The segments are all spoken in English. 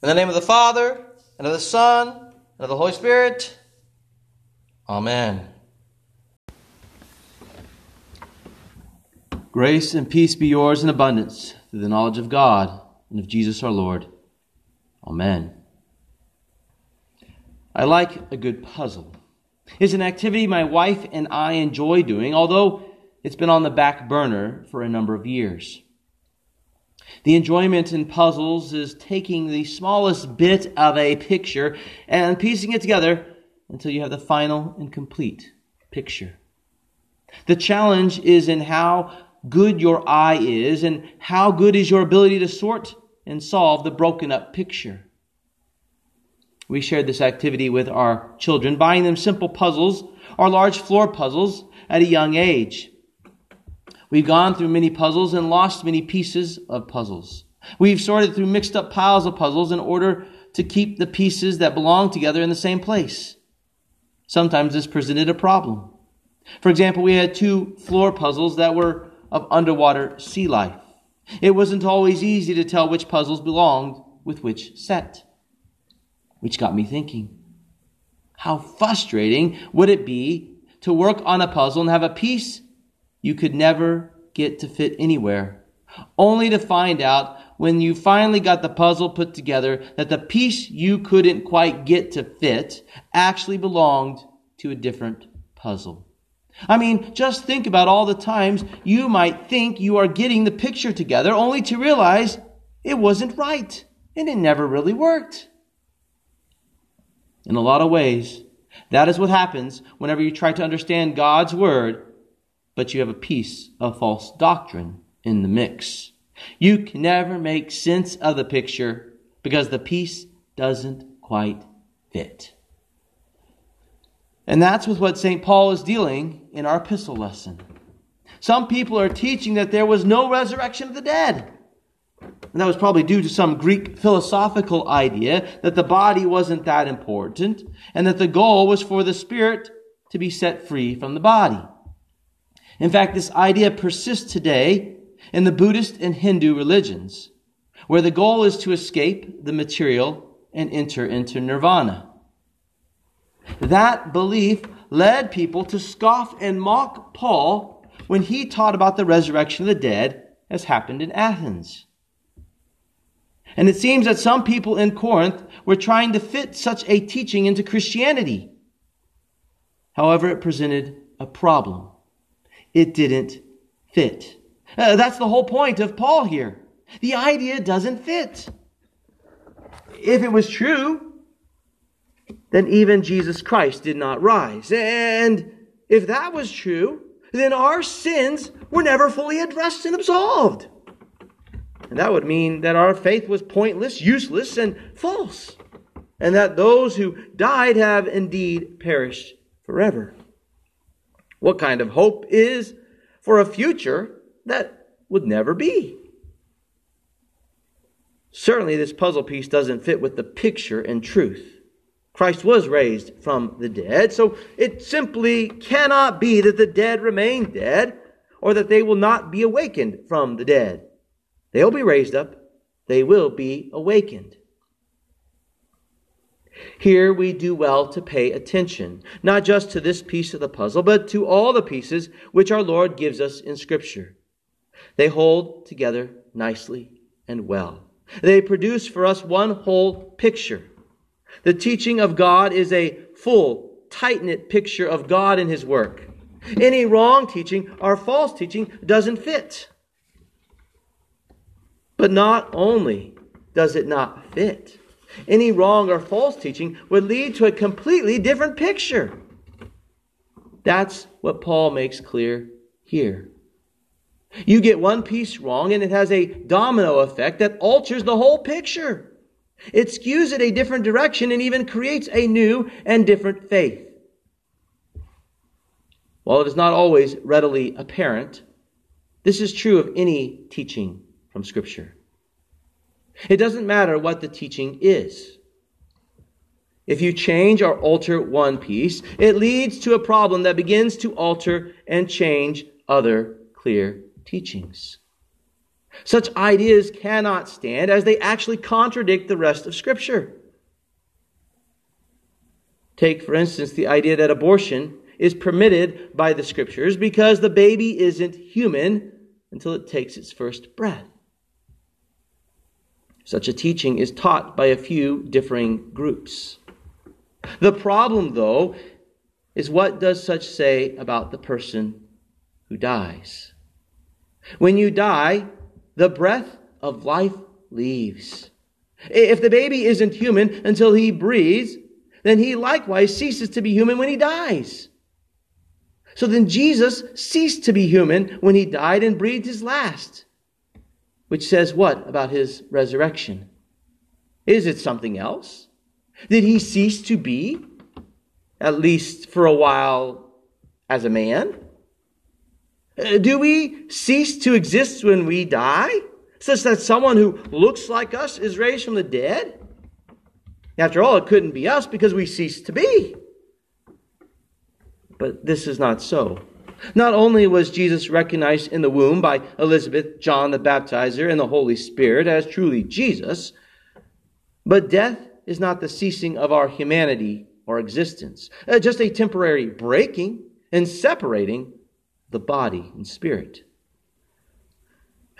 In the name of the Father, and of the Son, and of the Holy Spirit. Amen. Grace and peace be yours in abundance through the knowledge of God and of Jesus our Lord. Amen. I like a good puzzle. It's an activity my wife and I enjoy doing, although it's been on the back burner for a number of years. The enjoyment in puzzles is taking the smallest bit of a picture and piecing it together until you have the final and complete picture. The challenge is in how good your eye is and how good is your ability to sort and solve the broken up picture. We shared this activity with our children, buying them simple puzzles or large floor puzzles at a young age. We've gone through many puzzles and lost many pieces of puzzles. We've sorted through mixed up piles of puzzles in order to keep the pieces that belong together in the same place. Sometimes this presented a problem. For example, we had two floor puzzles that were of underwater sea life. It wasn't always easy to tell which puzzles belonged with which set. Which got me thinking, how frustrating would it be to work on a puzzle and have a piece you could never get to fit anywhere. Only to find out when you finally got the puzzle put together that the piece you couldn't quite get to fit actually belonged to a different puzzle. I mean, just think about all the times you might think you are getting the picture together only to realize it wasn't right and it never really worked. In a lot of ways, that is what happens whenever you try to understand God's Word but you have a piece of false doctrine in the mix. You can never make sense of the picture because the piece doesn't quite fit. And that's with what St. Paul is dealing in our epistle lesson. Some people are teaching that there was no resurrection of the dead. And that was probably due to some Greek philosophical idea that the body wasn't that important and that the goal was for the spirit to be set free from the body. In fact, this idea persists today in the Buddhist and Hindu religions, where the goal is to escape the material and enter into nirvana. That belief led people to scoff and mock Paul when he taught about the resurrection of the dead, as happened in Athens. And it seems that some people in Corinth were trying to fit such a teaching into Christianity. However, it presented a problem it didn't fit. Uh, that's the whole point of Paul here. The idea doesn't fit. If it was true, then even Jesus Christ did not rise. And if that was true, then our sins were never fully addressed and absolved. And that would mean that our faith was pointless, useless, and false. And that those who died have indeed perished forever. What kind of hope is for a future that would never be? Certainly, this puzzle piece doesn't fit with the picture and truth. Christ was raised from the dead, so it simply cannot be that the dead remain dead or that they will not be awakened from the dead. They'll be raised up, they will be awakened. Here we do well to pay attention, not just to this piece of the puzzle, but to all the pieces which our Lord gives us in Scripture. They hold together nicely and well. They produce for us one whole picture. The teaching of God is a full, tight knit picture of God and His work. Any wrong teaching or false teaching doesn't fit. But not only does it not fit, any wrong or false teaching would lead to a completely different picture. That's what Paul makes clear here. You get one piece wrong and it has a domino effect that alters the whole picture. It skews it a different direction and even creates a new and different faith. While it is not always readily apparent, this is true of any teaching from Scripture. It doesn't matter what the teaching is. If you change or alter one piece, it leads to a problem that begins to alter and change other clear teachings. Such ideas cannot stand as they actually contradict the rest of Scripture. Take, for instance, the idea that abortion is permitted by the Scriptures because the baby isn't human until it takes its first breath. Such a teaching is taught by a few differing groups. The problem, though, is what does such say about the person who dies? When you die, the breath of life leaves. If the baby isn't human until he breathes, then he likewise ceases to be human when he dies. So then Jesus ceased to be human when he died and breathed his last. Which says what about his resurrection? Is it something else? Did he cease to be, at least for a while, as a man? Uh, do we cease to exist when we die, such that someone who looks like us is raised from the dead? After all, it couldn't be us because we ceased to be. But this is not so. Not only was Jesus recognized in the womb by Elizabeth, John the Baptizer, and the Holy Spirit as truly Jesus, but death is not the ceasing of our humanity or existence, uh, just a temporary breaking and separating the body and spirit.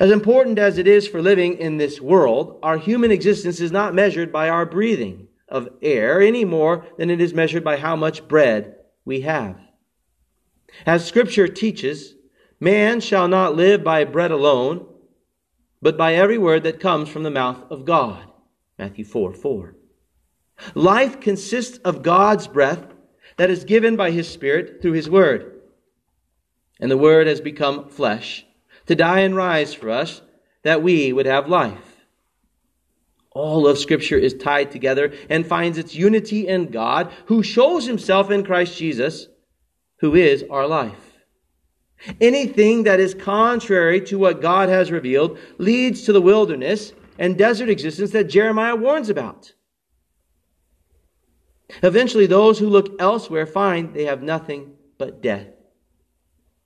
As important as it is for living in this world, our human existence is not measured by our breathing of air any more than it is measured by how much bread we have. As Scripture teaches, man shall not live by bread alone, but by every word that comes from the mouth of God. Matthew 4 4. Life consists of God's breath that is given by His Spirit through His Word. And the Word has become flesh to die and rise for us that we would have life. All of Scripture is tied together and finds its unity in God, who shows himself in Christ Jesus, who is our life. Anything that is contrary to what God has revealed leads to the wilderness and desert existence that Jeremiah warns about. Eventually, those who look elsewhere find they have nothing but death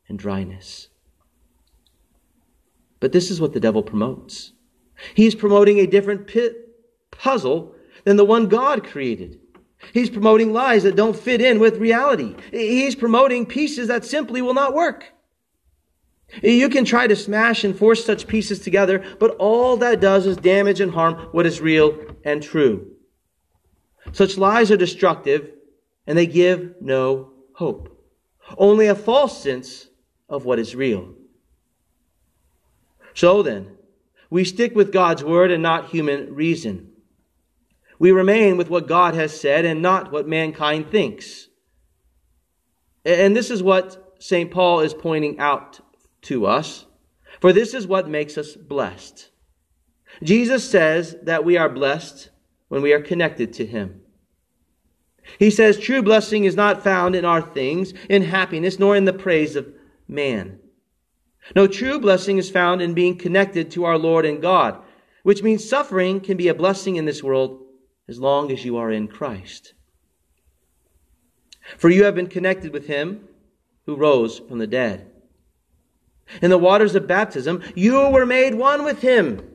and dryness. But this is what the devil promotes. He's promoting a different puzzle than the one God created. He's promoting lies that don't fit in with reality. He's promoting pieces that simply will not work. You can try to smash and force such pieces together, but all that does is damage and harm what is real and true. Such lies are destructive and they give no hope. Only a false sense of what is real. So then, we stick with God's word and not human reason. We remain with what God has said and not what mankind thinks. And this is what St. Paul is pointing out to us. For this is what makes us blessed. Jesus says that we are blessed when we are connected to Him. He says true blessing is not found in our things, in happiness, nor in the praise of man. No, true blessing is found in being connected to our Lord and God, which means suffering can be a blessing in this world as long as you are in Christ. For you have been connected with him who rose from the dead. In the waters of baptism, you were made one with him.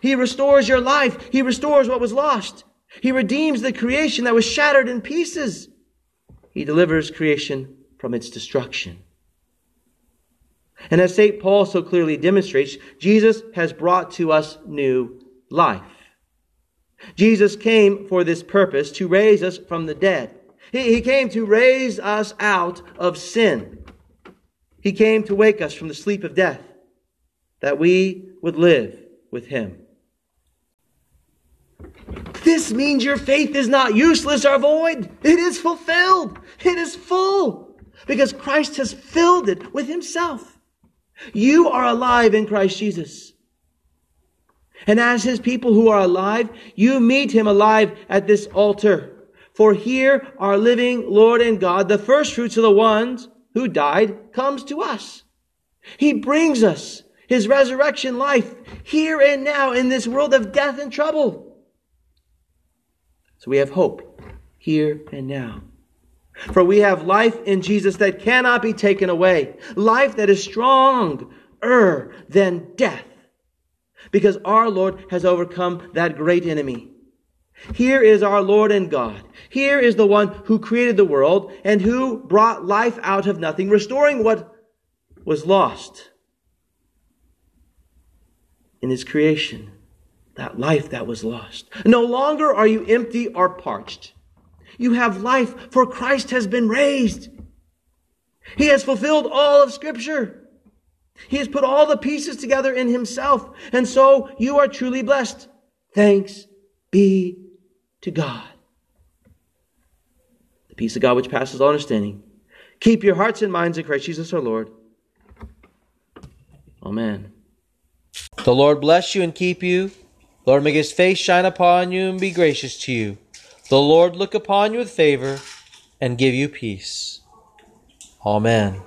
He restores your life. He restores what was lost. He redeems the creation that was shattered in pieces. He delivers creation from its destruction. And as St. Paul so clearly demonstrates, Jesus has brought to us new life. Jesus came for this purpose to raise us from the dead. He, he came to raise us out of sin. He came to wake us from the sleep of death that we would live with Him. This means your faith is not useless or void. It is fulfilled. It is full because Christ has filled it with Himself. You are alive in Christ Jesus. And as his people who are alive, you meet him alive at this altar. For here our living Lord and God, the first fruits of the ones who died, comes to us. He brings us his resurrection life here and now in this world of death and trouble. So we have hope here and now. For we have life in Jesus that cannot be taken away. Life that is stronger than death. Because our Lord has overcome that great enemy. Here is our Lord and God. Here is the one who created the world and who brought life out of nothing, restoring what was lost in his creation. That life that was lost. No longer are you empty or parched. You have life, for Christ has been raised. He has fulfilled all of Scripture. He has put all the pieces together in Himself. And so you are truly blessed. Thanks be to God. The peace of God which passes all understanding. Keep your hearts and minds in Christ Jesus our Lord. Amen. The Lord bless you and keep you. The Lord, make his face shine upon you and be gracious to you. The Lord look upon you with favor and give you peace. Amen.